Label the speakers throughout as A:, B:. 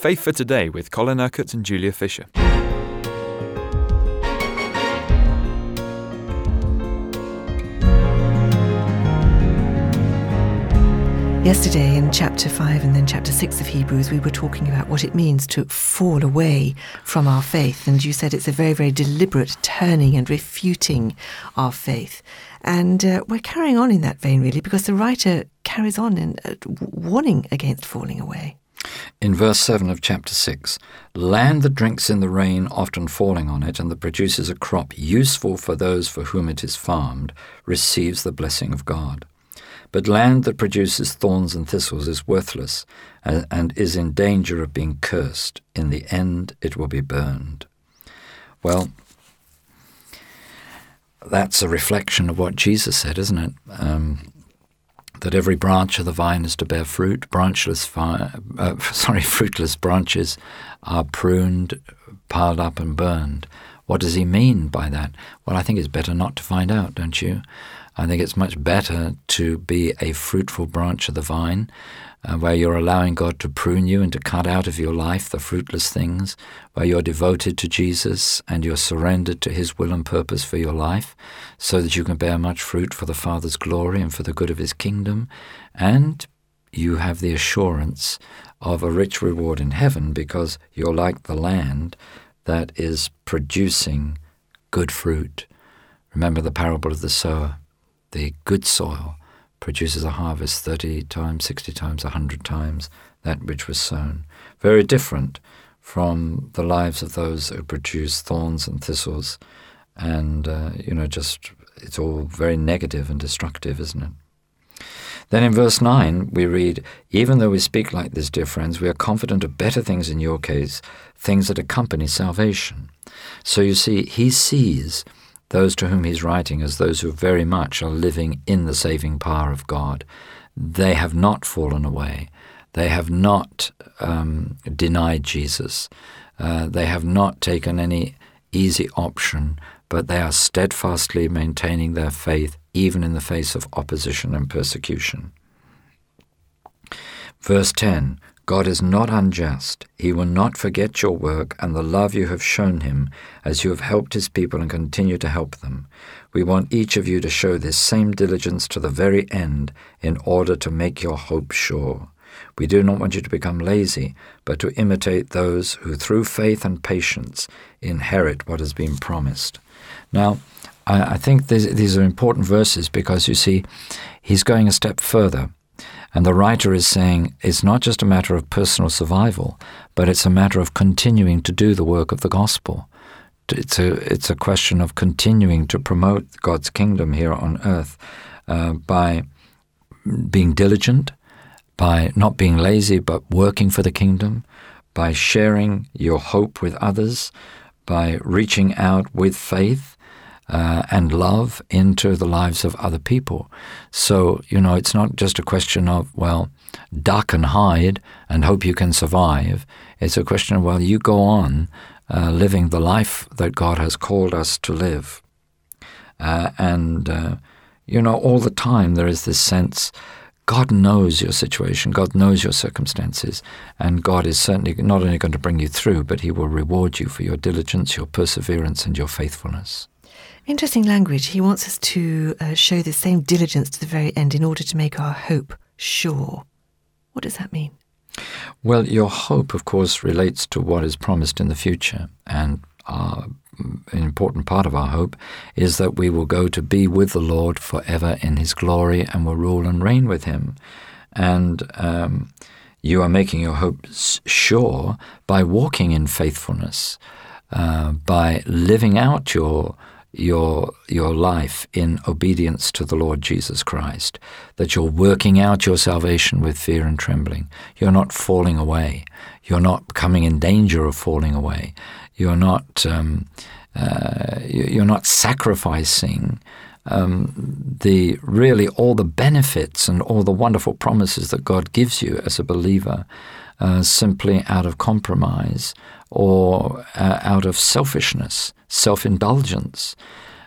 A: Faith for Today with Colin Urquhart and Julia Fisher.
B: Yesterday, in chapter 5 and then chapter 6 of Hebrews, we were talking about what it means to fall away from our faith. And you said it's a very, very deliberate turning and refuting our faith. And uh, we're carrying on in that vein, really, because the writer carries on in uh, warning against falling away.
C: In verse 7 of chapter 6, land that drinks in the rain, often falling on it, and that produces a crop useful for those for whom it is farmed, receives the blessing of God. But land that produces thorns and thistles is worthless and, and is in danger of being cursed. In the end, it will be burned. Well, that's a reflection of what Jesus said, isn't it? Um, that every branch of the vine is to bear fruit. Branchless, uh, sorry, fruitless branches are pruned, piled up, and burned. What does he mean by that? Well, I think it's better not to find out, don't you? I think it's much better to be a fruitful branch of the vine, uh, where you're allowing God to prune you and to cut out of your life the fruitless things, where you're devoted to Jesus and you're surrendered to His will and purpose for your life, so that you can bear much fruit for the Father's glory and for the good of His kingdom, and you have the assurance of a rich reward in heaven because you're like the land that is producing good fruit. Remember the parable of the sower the good soil produces a harvest 30 times, 60 times, 100 times that which was sown. Very different from the lives of those who produce thorns and thistles. And, uh, you know, just it's all very negative and destructive, isn't it? Then in verse 9, we read, Even though we speak like this, dear friends, we are confident of better things in your case, things that accompany salvation. So you see, he sees those to whom he's writing as those who very much are living in the saving power of God. They have not fallen away. They have not um, denied Jesus. Uh, they have not taken any easy option, but they are steadfastly maintaining their faith even in the face of opposition and persecution. Verse 10 God is not unjust. He will not forget your work and the love you have shown him as you have helped his people and continue to help them. We want each of you to show this same diligence to the very end in order to make your hope sure. We do not want you to become lazy, but to imitate those who, through faith and patience, inherit what has been promised. Now, I, think these are important verses because you see, he's going a step further. And the writer is saying it's not just a matter of personal survival, but it's a matter of continuing to do the work of the gospel. It's a, it's a question of continuing to promote God's kingdom here on earth uh, by being diligent, by not being lazy, but working for the kingdom, by sharing your hope with others, by reaching out with faith, uh, and love into the lives of other people. So, you know, it's not just a question of, well, duck and hide and hope you can survive. It's a question of, well, you go on uh, living the life that God has called us to live. Uh, and, uh, you know, all the time there is this sense God knows your situation, God knows your circumstances, and God is certainly not only going to bring you through, but He will reward you for your diligence, your perseverance, and your faithfulness.
B: Interesting language. He wants us to uh, show the same diligence to the very end in order to make our hope sure. What does that mean?
C: Well, your hope, of course, relates to what is promised in the future. And our, an important part of our hope is that we will go to be with the Lord forever in his glory and will rule and reign with him. And um, you are making your hopes sure by walking in faithfulness, uh, by living out your your your life in obedience to the Lord Jesus Christ, that you're working out your salvation with fear and trembling. You're not falling away. You're not coming in danger of falling away. You're not um, uh, you're not sacrificing um, the really all the benefits and all the wonderful promises that God gives you as a believer uh, simply out of compromise or uh, out of selfishness, self indulgence.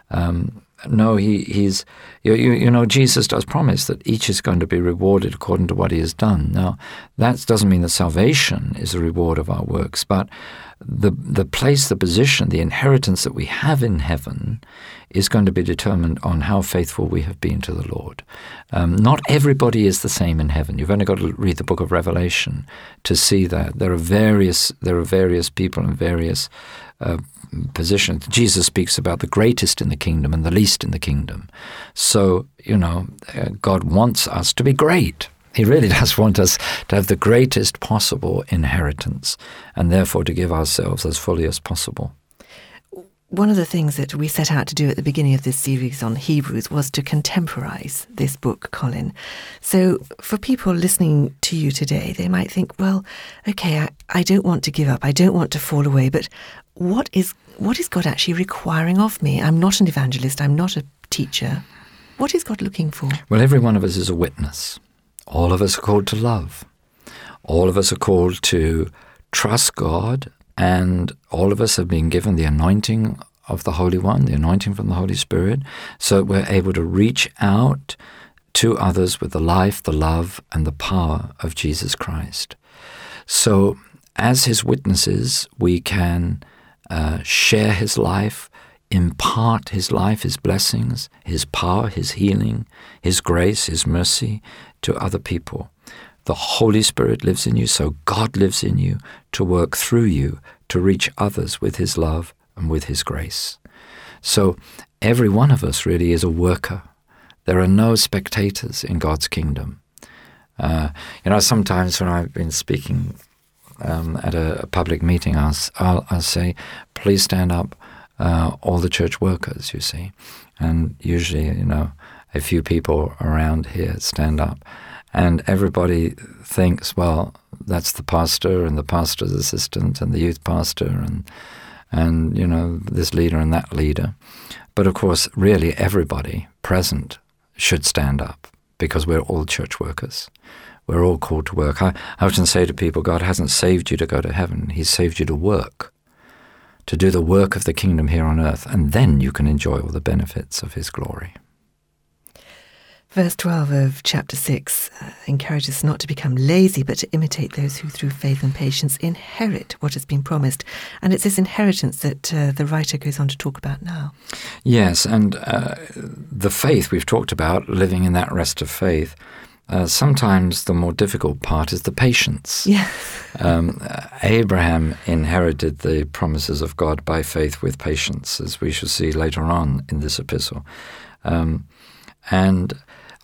C: Um, no, he, he's, you, you, you know, Jesus does promise that each is going to be rewarded according to what he has done. Now, that doesn't mean that salvation is a reward of our works, but the, the place, the position, the inheritance that we have in heaven is going to be determined on how faithful we have been to the Lord. Um, not everybody is the same in heaven. You've only got to read the book of Revelation to see that there are various there are various people and various uh, positions. Jesus speaks about the greatest in the kingdom and the least in the kingdom. So you know, uh, God wants us to be great. He really does want us to have the greatest possible inheritance and therefore to give ourselves as fully as possible.
B: One of the things that we set out to do at the beginning of this series on Hebrews was to contemporize this book, Colin. So, for people listening to you today, they might think, well, okay, I, I don't want to give up, I don't want to fall away, but what is, what is God actually requiring of me? I'm not an evangelist, I'm not a teacher. What is God looking for?
C: Well, every one of us is a witness. All of us are called to love. All of us are called to trust God, and all of us have been given the anointing of the Holy One, the anointing from the Holy Spirit, so that we're able to reach out to others with the life, the love, and the power of Jesus Christ. So, as His witnesses, we can uh, share His life, impart His life, His blessings, His power, His healing, His grace, His mercy to other people. The Holy Spirit lives in you, so God lives in you to work through you to reach others with His love and with His grace. So every one of us really is a worker. There are no spectators in God's kingdom. Uh, you know, sometimes when I've been speaking um, at a, a, public meeting, I'll, I'll, I'll, say, please stand up, uh, all the church workers, you see. And usually, you know, a few people around here stand up. And everybody thinks, well, that's the pastor and the pastor's assistant and the youth pastor and and you know this leader and that leader. But of course, really everybody present should stand up because we're all church workers. We're all called to work. I, I often say to people, God hasn't saved you to go to heaven. He's saved you to work, to do the work of the kingdom here on earth, and then you can enjoy all the benefits of His glory.
B: Verse 12 of chapter 6 uh, encourages us not to become lazy, but to imitate those who, through faith and patience, inherit what has been promised. And it's this inheritance that uh, the writer goes on to talk about now.
C: Yes, and uh, the faith we've talked about, living in that rest of faith, uh, sometimes the more difficult part is the patience.
B: Yeah.
C: um, Abraham inherited the promises of God by faith with patience, as we shall see later on in this epistle. Um, and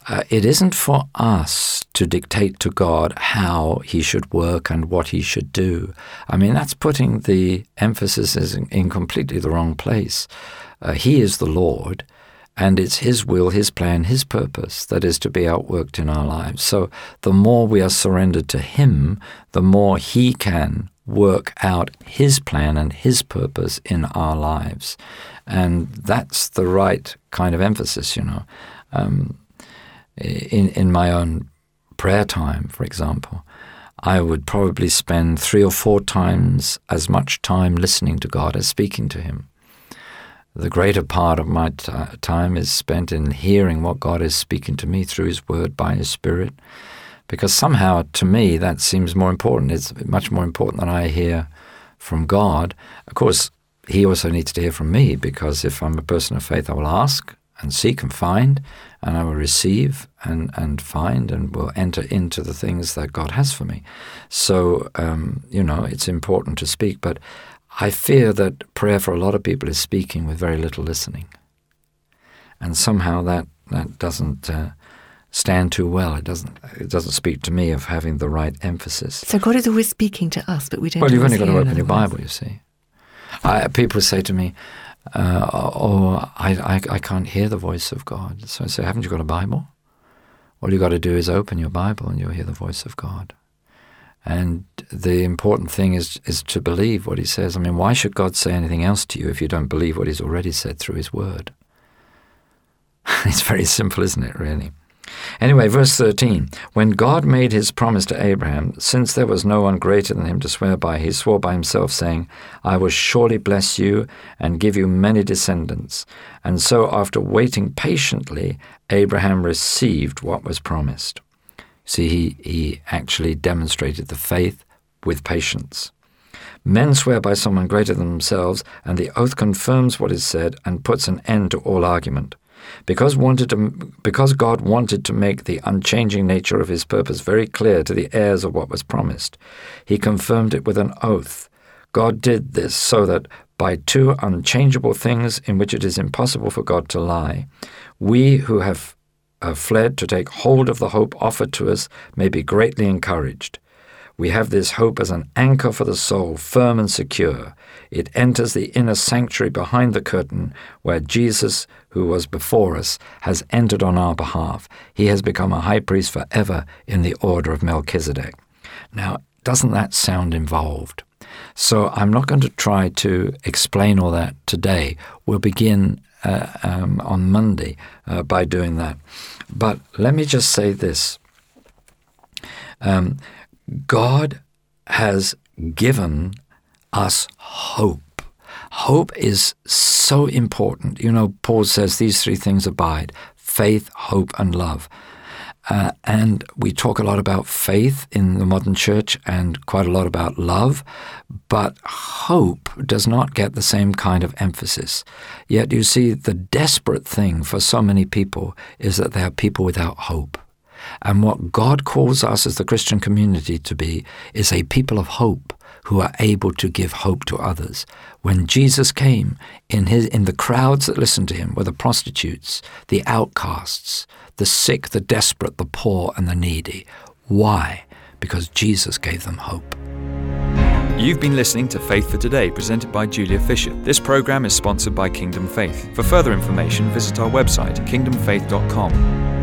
C: uh, it isn't for us to dictate to God how He should work and what He should do. I mean, that's putting the emphasis in, in completely the wrong place. Uh, he is the Lord, and it's His will, His plan, His purpose that is to be outworked in our lives. So the more we are surrendered to Him, the more He can work out His plan and His purpose in our lives. And that's the right kind of emphasis, you know. Um, in, in my own prayer time, for example, I would probably spend three or four times as much time listening to God as speaking to Him. The greater part of my t- time is spent in hearing what God is speaking to me through His Word by His Spirit, because somehow to me that seems more important. It's much more important that I hear from God. Of course, He also needs to hear from me, because if I'm a person of faith, I will ask and seek and find, and I will receive and, and find and will enter into the things that God has for me. So, um, you know, it's important to speak, but I fear that prayer for a lot of people is speaking with very little listening. And somehow that, that doesn't uh, stand too well. It doesn't, it doesn't speak to me of having the right emphasis.
B: So God is always speaking to us, but we don't
C: Well, you've only got
B: to
C: open your Bible, you see. I, people say to me, uh, or I, I, I can't hear the voice of God. So I say, haven't you got a Bible? All you've got to do is open your Bible and you'll hear the voice of God. And the important thing is, is to believe what he says. I mean, why should God say anything else to you if you don't believe what he's already said through his word? it's very simple, isn't it, really? Anyway, verse 13 When God made his promise to Abraham, since there was no one greater than him to swear by, he swore by himself, saying, I will surely bless you and give you many descendants. And so, after waiting patiently, Abraham received what was promised. See, he, he actually demonstrated the faith with patience. Men swear by someone greater than themselves, and the oath confirms what is said and puts an end to all argument. Because, wanted to, because God wanted to make the unchanging nature of his purpose very clear to the heirs of what was promised, he confirmed it with an oath. God did this so that by two unchangeable things in which it is impossible for God to lie, we who have uh, fled to take hold of the hope offered to us may be greatly encouraged. We have this hope as an anchor for the soul, firm and secure. It enters the inner sanctuary behind the curtain where Jesus, who was before us, has entered on our behalf. He has become a high priest forever in the order of Melchizedek. Now, doesn't that sound involved? So I'm not going to try to explain all that today. We'll begin uh, um, on Monday uh, by doing that. But let me just say this um, God has given us hope. Hope is so important. You know, Paul says these three things abide faith, hope, and love. Uh, and we talk a lot about faith in the modern church and quite a lot about love, but hope does not get the same kind of emphasis. Yet you see, the desperate thing for so many people is that they are people without hope. And what God calls us as the Christian community to be is a people of hope who are able to give hope to others. When Jesus came, in, his, in the crowds that listened to him were the prostitutes, the outcasts, the sick, the desperate, the poor, and the needy. Why? Because Jesus gave them hope.
A: You've been listening to Faith for Today, presented by Julia Fisher. This program is sponsored by Kingdom Faith. For further information, visit our website, kingdomfaith.com.